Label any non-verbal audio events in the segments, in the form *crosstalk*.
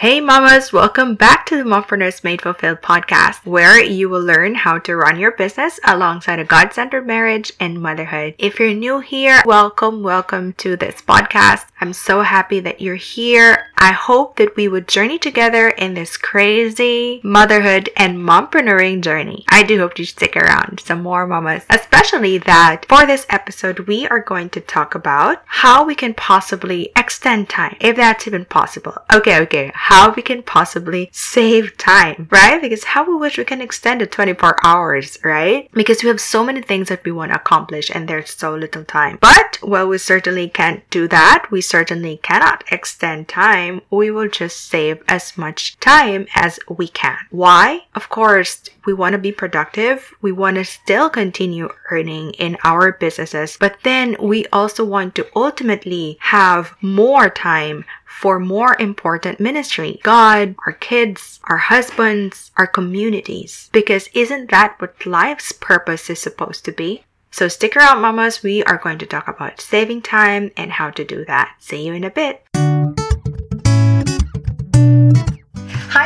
Hey mamas, welcome back to the Mompreneurs Made Fulfilled podcast, where you will learn how to run your business alongside a God-centered marriage and motherhood. If you're new here, welcome, welcome to this podcast. I'm so happy that you're here. I hope that we would journey together in this crazy motherhood and mompreneuring journey. I do hope you stick around some more mamas, especially that for this episode, we are going to talk about how we can possibly extend time, if that's even possible. Okay, okay how we can possibly save time, right? Because how we wish we can extend it 24 hours, right? Because we have so many things that we want to accomplish and there's so little time. But while we certainly can't do that, we certainly cannot extend time. We will just save as much time as we can. Why? Of course, we want to be productive. We want to still continue earning in our businesses, but then we also want to ultimately have more time for more important ministry God, our kids, our husbands, our communities. Because isn't that what life's purpose is supposed to be? So stick around, mamas. We are going to talk about saving time and how to do that. See you in a bit.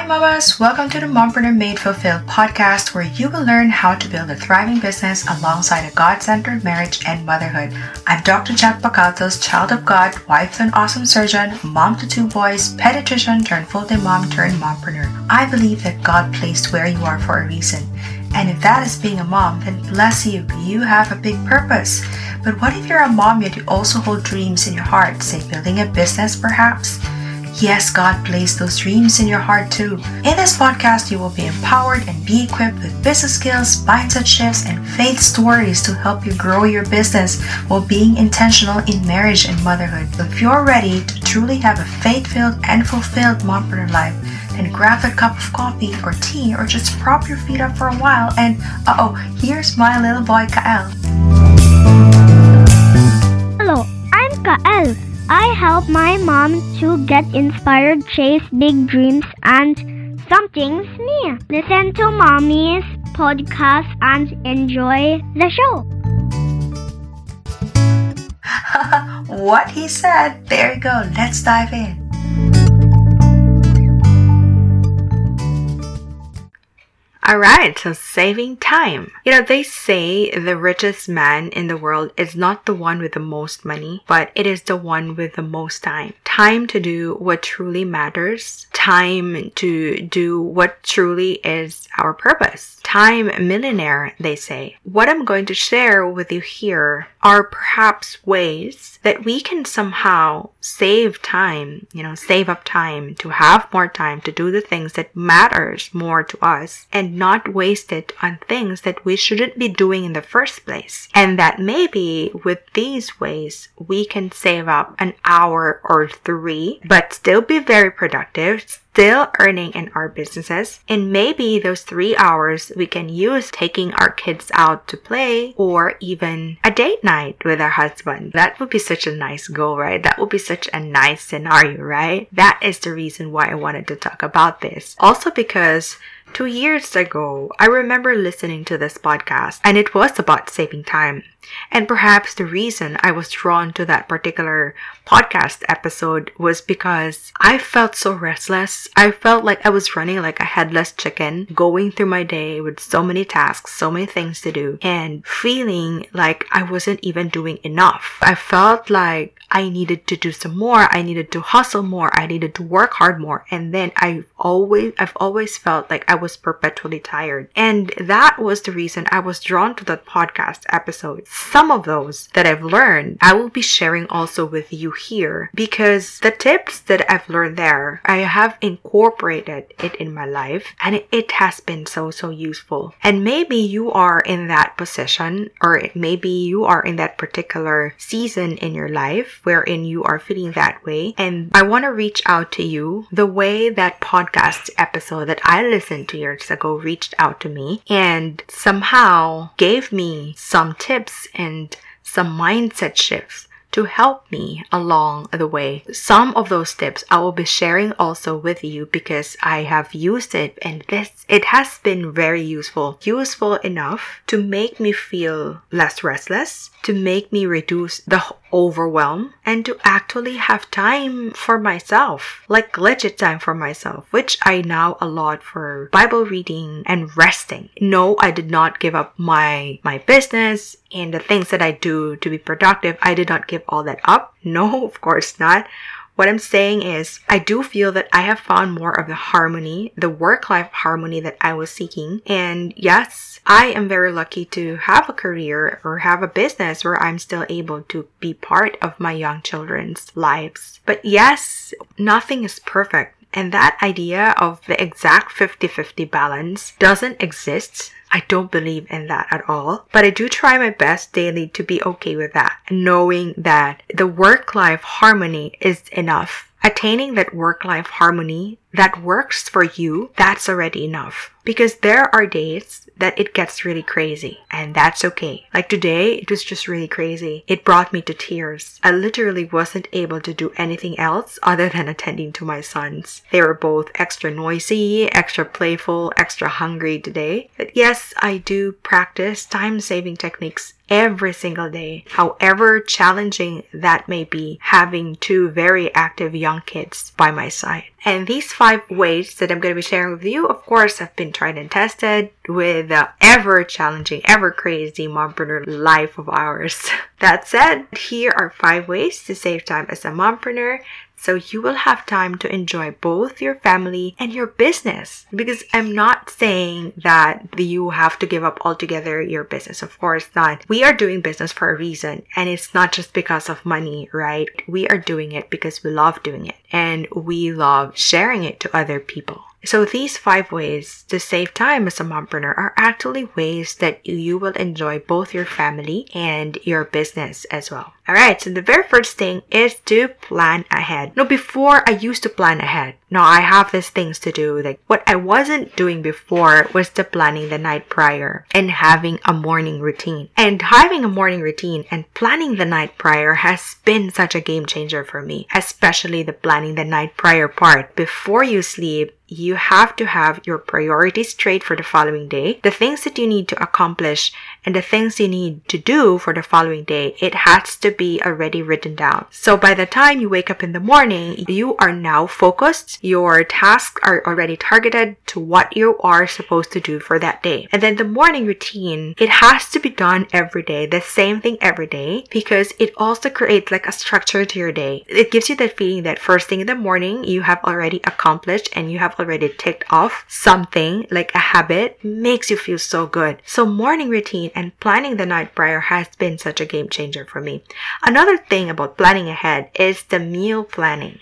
Hi, mamas! Welcome to the Mompreneur Made Fulfilled podcast, where you will learn how to build a thriving business alongside a God centered marriage and motherhood. I'm Dr. Jet Bacaltos, child of God, wife to an awesome surgeon, mom to two boys, pediatrician turned full time mom turned mompreneur. I believe that God placed where you are for a reason. And if that is being a mom, then bless you, you have a big purpose. But what if you're a mom yet you also hold dreams in your heart, say building a business perhaps? Yes, God placed those dreams in your heart too. In this podcast, you will be empowered and be equipped with business skills, mindset shifts, and faith stories to help you grow your business while being intentional in marriage and motherhood. If you're ready to truly have a faith filled and fulfilled mompreneur life, then grab a cup of coffee or tea or just prop your feet up for a while and uh oh, here's my little boy Kael. Hello, I'm Kael. I help my mom to get inspired, chase big dreams, and something's new. Listen to mommy's podcast and enjoy the show. *laughs* what he said. There you go. Let's dive in. Alright, so saving time. You know, they say the richest man in the world is not the one with the most money, but it is the one with the most time. Time to do what truly matters. Time to do what truly is our purpose. Time millionaire, they say. What I'm going to share with you here are perhaps ways that we can somehow save time, you know, save up time to have more time to do the things that matters more to us and not waste it on things that we shouldn't be doing in the first place. And that maybe with these ways, we can save up an hour or three, but still be very productive, still earning in our businesses. And maybe those three hours we can use taking our kids out to play or even a date night with our husband. That would be such a nice goal, right? That would be such a nice scenario, right? That is the reason why I wanted to talk about this. Also because Two years ago, I remember listening to this podcast and it was about saving time. And perhaps the reason I was drawn to that particular podcast episode was because I felt so restless. I felt like I was running like a headless chicken, going through my day with so many tasks, so many things to do, and feeling like I wasn't even doing enough. I felt like I needed to do some more. I needed to hustle more. I needed to work hard more. And then I always, I've always felt like I was perpetually tired. And that was the reason I was drawn to that podcast episode. Some of those that I've learned, I will be sharing also with you here because the tips that I've learned there, I have incorporated it in my life and it has been so, so useful. And maybe you are in that position or maybe you are in that particular season in your life wherein you are feeling that way. And I want to reach out to you the way that podcast episode that I listened to years ago reached out to me and somehow gave me some tips and some mindset shifts to help me along the way. Some of those tips I will be sharing also with you because I have used it and this it has been very useful. Useful enough to make me feel less restless, to make me reduce the overwhelm and to actually have time for myself, like legit time for myself, which I now allot for Bible reading and resting. No, I did not give up my my business and the things that I do to be productive. I did not give all that up. No, of course not. What I'm saying is, I do feel that I have found more of the harmony, the work life harmony that I was seeking. And yes, I am very lucky to have a career or have a business where I'm still able to be part of my young children's lives. But yes, nothing is perfect. And that idea of the exact 50 50 balance doesn't exist I don't believe in that at all. But I do try my best daily to be okay with that, knowing that the work life harmony is enough. Attaining that work life harmony that works for you, that's already enough. Because there are days that it gets really crazy, and that's okay. Like today, it was just really crazy. It brought me to tears. I literally wasn't able to do anything else other than attending to my sons. They were both extra noisy, extra playful, extra hungry today. But yes, I do practice time saving techniques every single day, however challenging that may be, having two very active young kids by my side. And these five ways that I'm going to be sharing with you, of course, have been tried and tested with the ever challenging, ever crazy mompreneur life of ours. *laughs* that said, here are five ways to save time as a mompreneur so you will have time to enjoy both your family and your business. Because I'm not saying that you have to give up altogether your business. Of course not. We are doing business for a reason and it's not just because of money, right? We are doing it because we love doing it and we love sharing it to other people. So these five ways to save time as a mompreneur are actually ways that you will enjoy both your family and your business as well. Alright, so the very first thing is to plan ahead. Now before I used to plan ahead. Now I have these things to do. Like what I wasn't doing before was the planning the night prior and having a morning routine. And having a morning routine and planning the night prior has been such a game changer for me, especially the planning the night prior part. Before you sleep, you have to have your priorities straight for the following day, the things that you need to accomplish, and the things you need to do for the following day. It has to be already written down. So by the time you wake up in the morning, you are now focused. Your tasks are already targeted to what you are supposed to do for that day. And then the morning routine, it has to be done every day, the same thing every day, because it also creates like a structure to your day. It gives you that feeling that first thing in the morning, you have already accomplished and you have already ticked off something like a habit makes you feel so good. So morning routine and planning the night prior has been such a game changer for me. Another thing about planning ahead is the meal planning.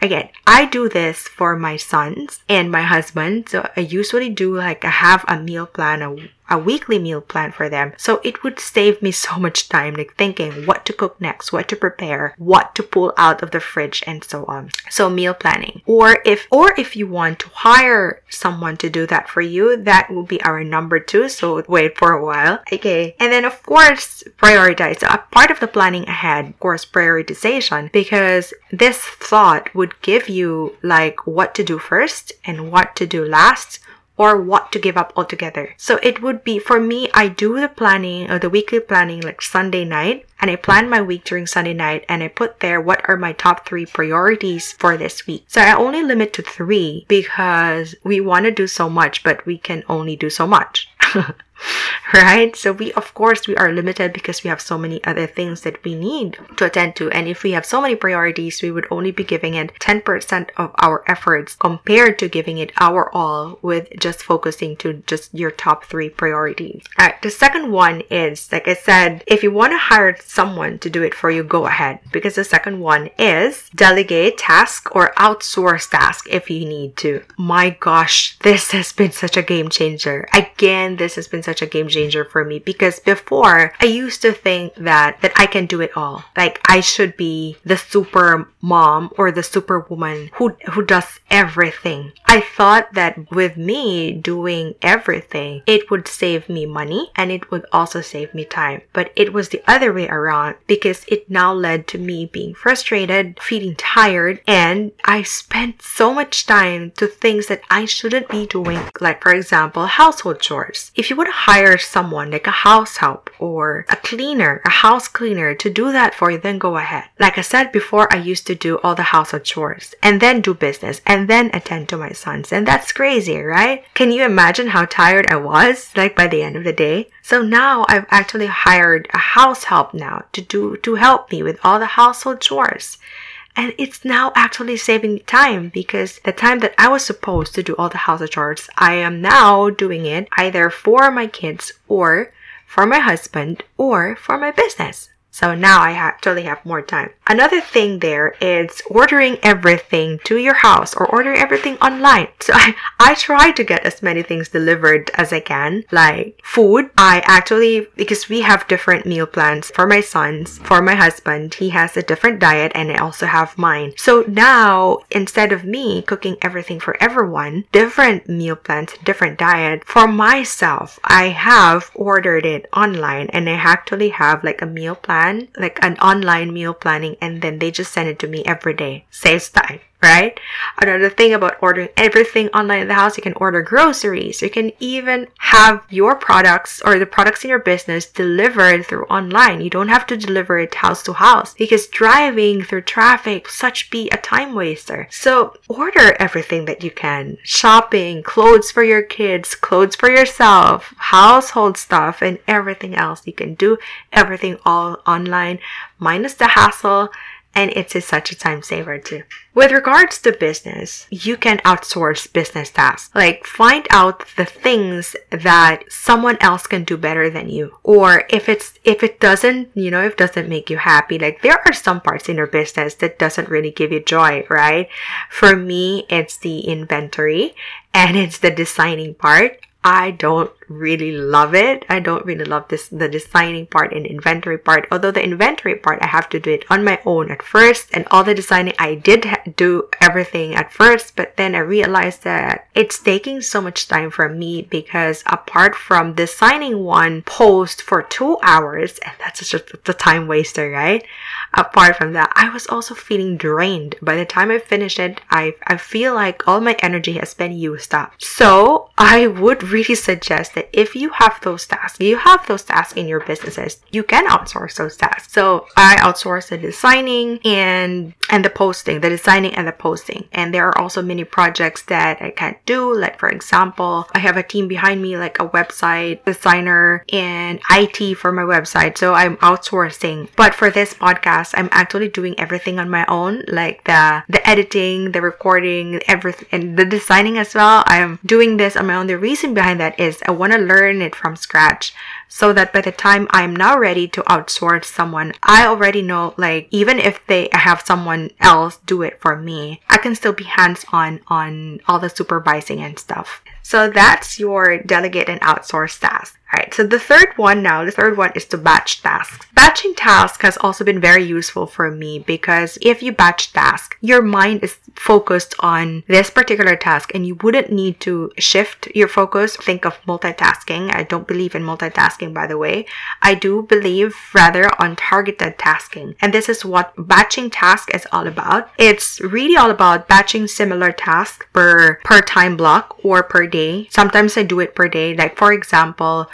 Again, I do this for my sons and my husband. So I usually do like I have a meal plan, a a weekly meal plan for them. So it would save me so much time, like thinking what to cook next, what to prepare, what to pull out of the fridge, and so on. So meal planning. Or if, or if you want to hire someone to do that for you, that will be our number two. So wait for a while. Okay. And then of course, prioritize. So a part of the planning ahead, of course, prioritization, because this thought would give you like what to do first and what to do last or what to give up altogether. So it would be for me, I do the planning or the weekly planning like Sunday night and I plan my week during Sunday night and I put there what are my top three priorities for this week. So I only limit to three because we want to do so much, but we can only do so much. *laughs* *laughs* right? So we, of course, we are limited because we have so many other things that we need to attend to. And if we have so many priorities, we would only be giving it 10% of our efforts compared to giving it our all with just focusing to just your top three priorities. All right. The second one is, like I said, if you want to hire someone to do it for you, go ahead. Because the second one is delegate task or outsource task if you need to. My gosh, this has been such a game changer. Again, this has been such a game changer for me because before I used to think that that I can do it all. Like I should be the super mom or the superwoman who who does everything. I thought that with me doing everything, it would save me money and it would also save me time. But it was the other way around because it now led to me being frustrated, feeling tired, and I spent so much time to things that I shouldn't be doing, like for example, household chores. If you to hire someone like a house help or a cleaner, a house cleaner to do that for you, then go ahead. Like I said before, I used to do all the household chores and then do business and then attend to my sons. And that's crazy, right? Can you imagine how tired I was like by the end of the day? So now I've actually hired a house help now to do, to help me with all the household chores. And it's now actually saving time because the time that I was supposed to do all the house chores, I am now doing it either for my kids or for my husband or for my business. So now I actually have more time. Another thing there is ordering everything to your house or ordering everything online. *laughs* So I, I try to get as many things delivered as I can, like food. I actually, because we have different meal plans for my sons, for my husband, he has a different diet and I also have mine. So now instead of me cooking everything for everyone, different meal plans, different diet, for myself, I have ordered it online and I actually have like a meal plan plan, like an online meal planning, and then they just send it to me every day. Saves time right? Another thing about ordering everything online in the house, you can order groceries. You can even have your products or the products in your business delivered through online. You don't have to deliver it house to house because driving through traffic such be a time waster. So order everything that you can. Shopping, clothes for your kids, clothes for yourself, household stuff, and everything else. You can do everything all online minus the hassle and it's a, such a time saver too. With regards to business, you can outsource business tasks. Like find out the things that someone else can do better than you. Or if it's if it doesn't, you know, if it doesn't make you happy, like there are some parts in your business that doesn't really give you joy, right? For me, it's the inventory and it's the designing part. I don't really love it. I don't really love this the designing part and inventory part. Although the inventory part I have to do it on my own at first and all the designing I did ha- do everything at first, but then I realized that it's taking so much time for me because apart from designing one post for 2 hours and that's just the time waster, right? Apart from that, I was also feeling drained. By the time I finished it, I I feel like all my energy has been used up. So, I would *laughs* really suggest that if you have those tasks, you have those tasks in your businesses, you can outsource those tasks. So I outsource the designing and and the posting, the designing and the posting. And there are also many projects that I can't do. Like for example, I have a team behind me, like a website designer and IT for my website. So I'm outsourcing. But for this podcast, I'm actually doing everything on my own, like the the editing, the recording, everything, and the designing as well. I'm doing this on my own. The reason behind that is I want to learn it from scratch so that by the time I'm now ready to outsource someone, I already know like even if they have someone else do it for me, I can still be hands on on all the supervising and stuff. So that's your delegate and outsource task. Alright, so the third one now, the third one is to batch tasks. Batching tasks has also been very useful for me because if you batch tasks, your mind is focused on this particular task and you wouldn't need to shift your focus. Think of multitasking. I don't believe in multitasking, by the way. I do believe rather on targeted tasking. And this is what batching task is all about. It's really all about batching similar tasks per, per time block or per day. Sometimes I do it per day. Like for example,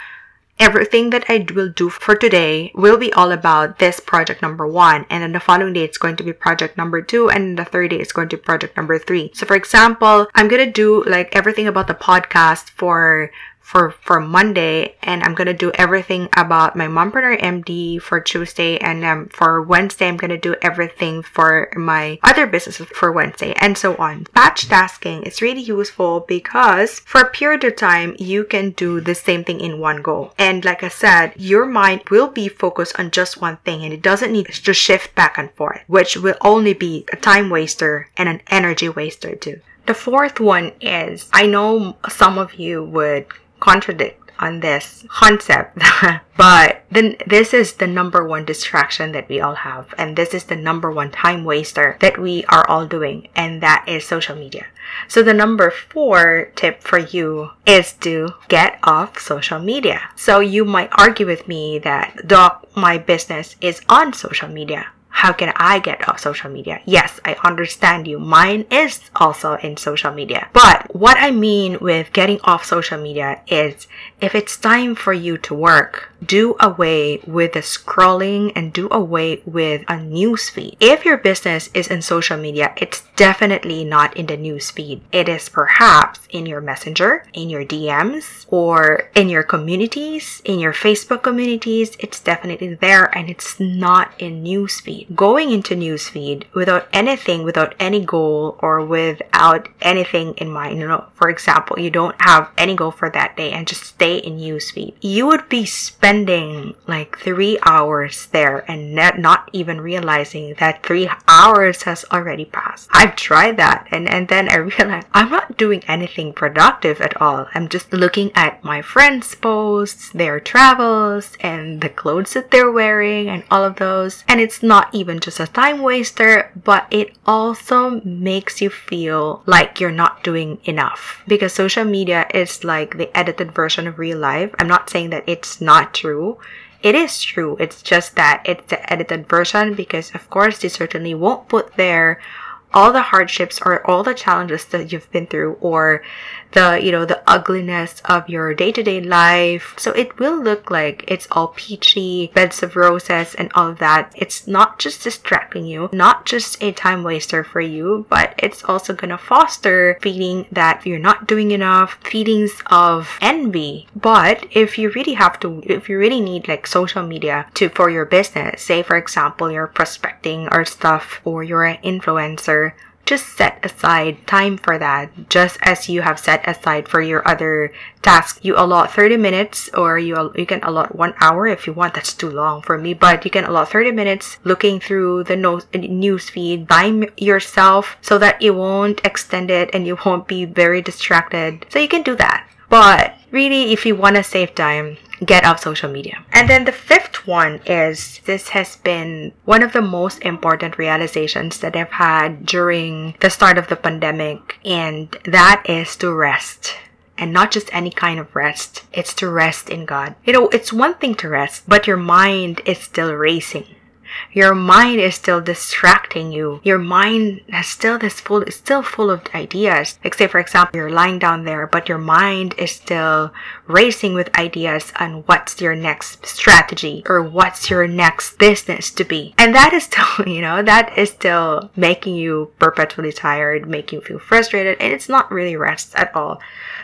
everything that I will do for today will be all about this project number one. And then the following day, it's going to be project number two. And the third day, it's going to be project number three. So for example, I'm going to do like everything about the podcast for for for Monday, and I'm gonna do everything about my mompreneur MD for Tuesday, and um, for Wednesday I'm gonna do everything for my other businesses for Wednesday, and so on. Batch tasking is really useful because for a period of time you can do the same thing in one go, and like I said, your mind will be focused on just one thing, and it doesn't need to shift back and forth, which will only be a time waster and an energy waster too. The fourth one is I know some of you would contradict on this concept. *laughs* But then this is the number one distraction that we all have and this is the number one time waster that we are all doing and that is social media. So the number four tip for you is to get off social media. So you might argue with me that doc my business is on social media how can I get off social media? Yes, I understand you. Mine is also in social media. But what I mean with getting off social media is if it's time for you to work, do away with the scrolling and do away with a newsfeed. If your business is in social media, it's definitely not in the newsfeed. It is perhaps in your messenger, in your DMs, or in your communities, in your Facebook communities. It's definitely there and it's not in newsfeed. Going into newsfeed without anything, without any goal or without anything in mind, you know, for example, you don't have any goal for that day and just stay in newsfeed. You would be spending like three hours there and not even realizing that three hours has already passed. I've tried that and, and then I *laughs* realized I'm not doing anything productive at all. I'm just looking at my friends' posts, their travels, and the clothes that they're wearing and all of those. And it's not even just a time waster, but it also makes you feel like you're not doing enough because social media is like the edited version of real life. I'm not saying that it's not true. It is true. It's just that it's the edited version because, of course, they certainly won't put there all the hardships or all the challenges that you've been through or the you know the ugliness of your day-to-day life. So it will look like it's all peachy beds of roses and all of that. It's not just distracting you not just a time waster for you but it's also gonna foster feeling that you're not doing enough feelings of envy. But if you really have to if you really need like social media to for your business say for example you're prospecting or stuff or you're an influencer just set aside time for that, just as you have set aside for your other tasks. You allot 30 minutes or you, you can allot one hour if you want. That's too long for me, but you can allot 30 minutes looking through the no- news feed by yourself so that you won't extend it and you won't be very distracted. So you can do that. But really, if you want to save time, get off social media. And then the fifth one is this has been one of the most important realizations that I've had during the start of the pandemic, and that is to rest. And not just any kind of rest, it's to rest in God. You know, it's one thing to rest, but your mind is still racing your mind is still distracting you. Your mind has still this full, is still full of ideas. Like say, for example, you're lying down there, but your mind is still racing with ideas on what's your next strategy or what's your next business to be. And that is still, *laughs* you know, that is still making you perpetually tired, making you feel frustrated, and it's not really rest at all.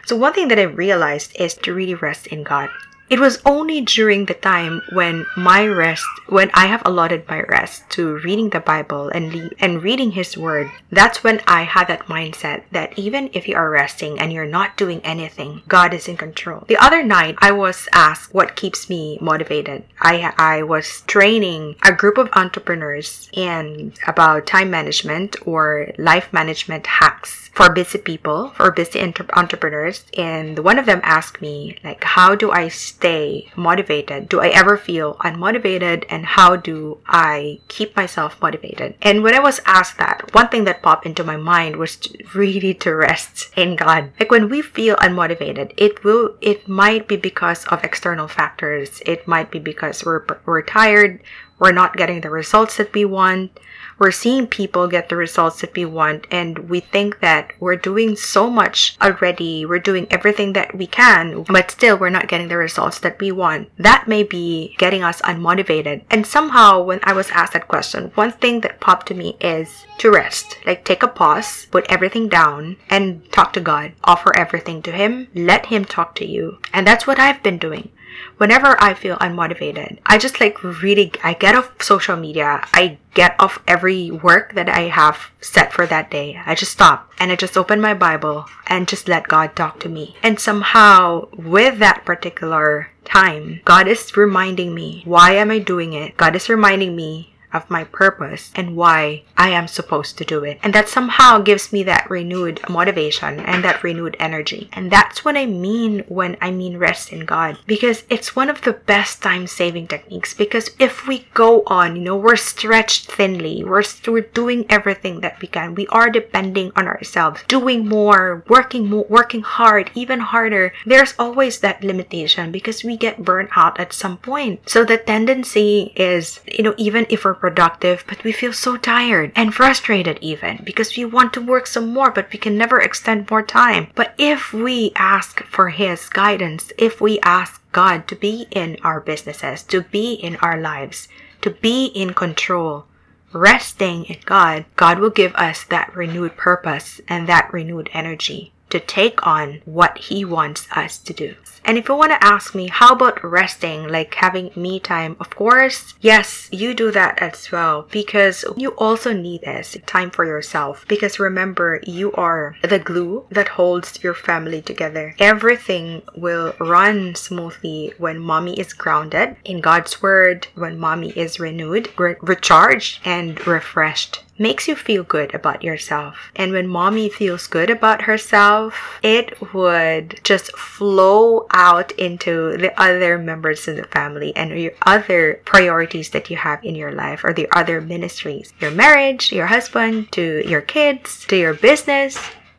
So one thing that I realized is to really rest in God. It was only during the time when my rest, when I have allotted my rest to reading the Bible and le- and reading His Word, that's when I had that mindset that even if you are resting and you're not doing anything, God is in control. The other night, I was asked what keeps me motivated. I I was training a group of entrepreneurs and about time management or life management hacks for busy people, for busy entre- entrepreneurs, and one of them asked me like, how do I stay motivated? Do I ever feel unmotivated? And how do I keep myself motivated? And when I was asked that, one thing that popped into my mind was to really to rest in God. Like when we feel unmotivated, it will, it might be because of external factors. It might be because we're, we're tired. We're not getting the results that we want we're seeing people get the results that we want and we think that we're doing so much already. We're doing everything that we can but still we're not getting the results that we want. That may be getting us unmotivated. And somehow when i was asked that question one thing that popped to me is to rest. Like take a pause put everything down and talk to god. Offer everything to him. Let him talk to you. And that's what i've been doing whenever I feel unmotivated, I just like really, I get off social media. I get off every work that I have set for that day. I just stop and I just open my Bible and just let God talk to me. And somehow with that particular time, God is reminding me, why am I doing it? God is reminding me of my purpose and why I am supposed to do it. And that somehow gives me that renewed motivation and that renewed energy. And that's what I mean when I mean rest in God because it's one of the best time saving techniques because if we go on, you know, we're stretched thinly, we're, we're doing everything that we can. We are depending on ourselves, doing more, working more, working hard, even harder. There's always that limitation because we get burnt out at some point. So the tendency is, you know, even if we're productive, but we feel so tired and frustrated even because we want to work some more, but we can never extend more time. But if we ask for His guidance, if we ask God to be in our businesses, to be in our lives, to be in control, resting in God, God will give us that renewed purpose and that renewed energy to take on what He wants us to do. And if you want to ask me, how about resting, like having me time? Of course, yes, you do that as well because you also need this time for yourself. Because remember, you are the glue that holds your family together. Everything will run smoothly when mommy is grounded in God's word, when mommy is renewed, re- recharged, and refreshed makes you feel good about yourself. And when mommy feels good about herself, it would just flow out into the other members of the family and your other priorities that you have in your life or the other ministries your marriage, your husband, to your kids, to your business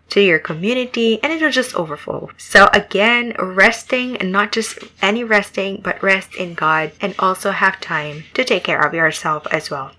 to your community and it'll just overflow. So again, resting and not just any resting, but rest in God and also have time to take care of yourself as well.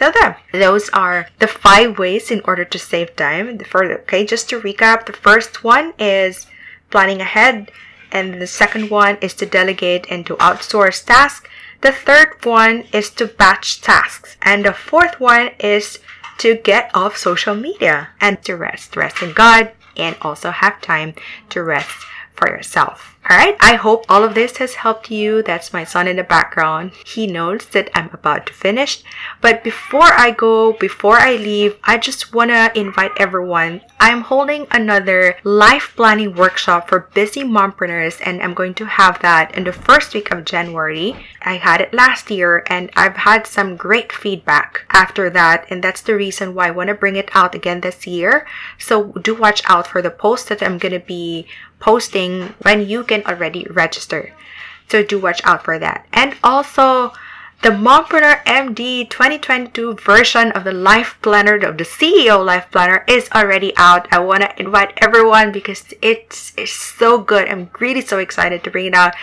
So there, those are the five ways in order to save time. First, okay, just to recap, the first one is planning ahead, and the second one is to delegate and to outsource tasks. The third one is to batch tasks, and the fourth one is to get off social media and to rest, rest in God, and also have time to rest for yourself. Alright, I hope all of this has helped you. That's my son in the background. He knows that I'm about to finish. But before I go, before I leave, I just want to invite everyone. I'm holding another life planning workshop for busy mompreneurs, and I'm going to have that in the first week of January. I had it last year, and I've had some great feedback after that, and that's the reason why I want to bring it out again this year. So do watch out for the post that I'm going to be posting when you can already register. So do watch out for that. And also, the Mompreneur MD 2022 version of the Life Planner, of the CEO Life Planner, is already out. I want to invite everyone because it's, it's so good. I'm really so excited to bring it out.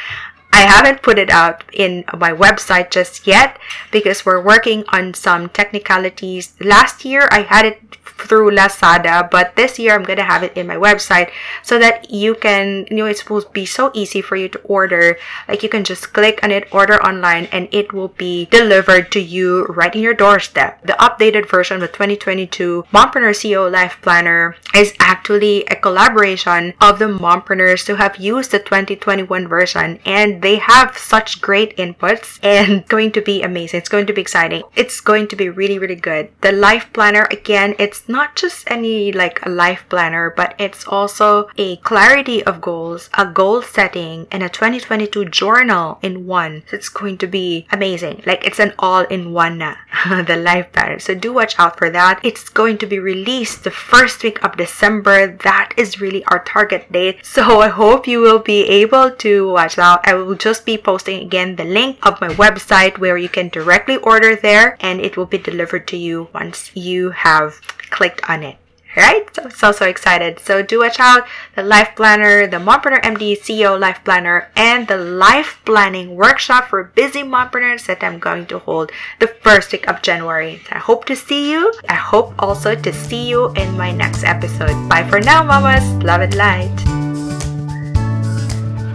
I haven't put it out in my website just yet because we're working on some technicalities. Last year I had it through Lazada, but this year I'm gonna have it in my website so that you can, you know, it will be so easy for you to order. Like you can just click on it, order online, and it will be delivered to you right in your doorstep. The updated version of the 2022 Mompreneur CEO Life Planner is actually a collaboration of the mompreneurs who have used the 2021 version and they have such great inputs and going to be amazing. It's going to be exciting. It's going to be really, really good. The life planner, again, it's not just any like a life planner, but it's also a clarity of goals, a goal setting, and a 2022 journal in one. So it's going to be amazing. Like it's an all in one, uh, *laughs* the life planner. So do watch out for that. It's going to be released the first week of December. That is really our target date. So I hope you will be able to watch out. I will just be posting again the link of my website where you can directly order there and it will be delivered to you once you have clicked on it right? So, so, so excited. So do watch out the Life Planner, the Mompreneur MD CEO Life Planner, and the Life Planning Workshop for busy mompreneurs that I'm going to hold the first week of January. I hope to see you. I hope also to see you in my next episode. Bye for now, mamas. Love and light.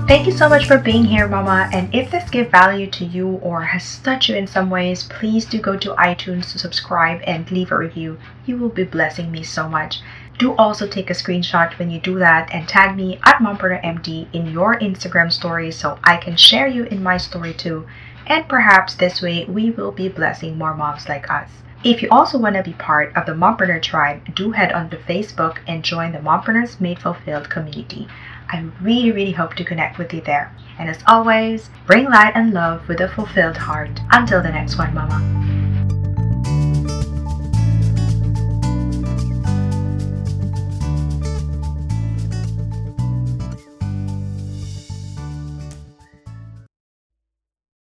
Thank you so much for being here, Mama. And if this gave value to you or has touched you in some ways, please do go to iTunes to subscribe and leave a review. You will be blessing me so much. Do also take a screenshot when you do that and tag me at MompreneurMD in your Instagram story so I can share you in my story too. And perhaps this way we will be blessing more moms like us. If you also want to be part of the Mompreneur tribe, do head on to Facebook and join the Mompreneurs Made Fulfilled community. I really, really hope to connect with you there. And as always, bring light and love with a fulfilled heart. Until the next one, Mama.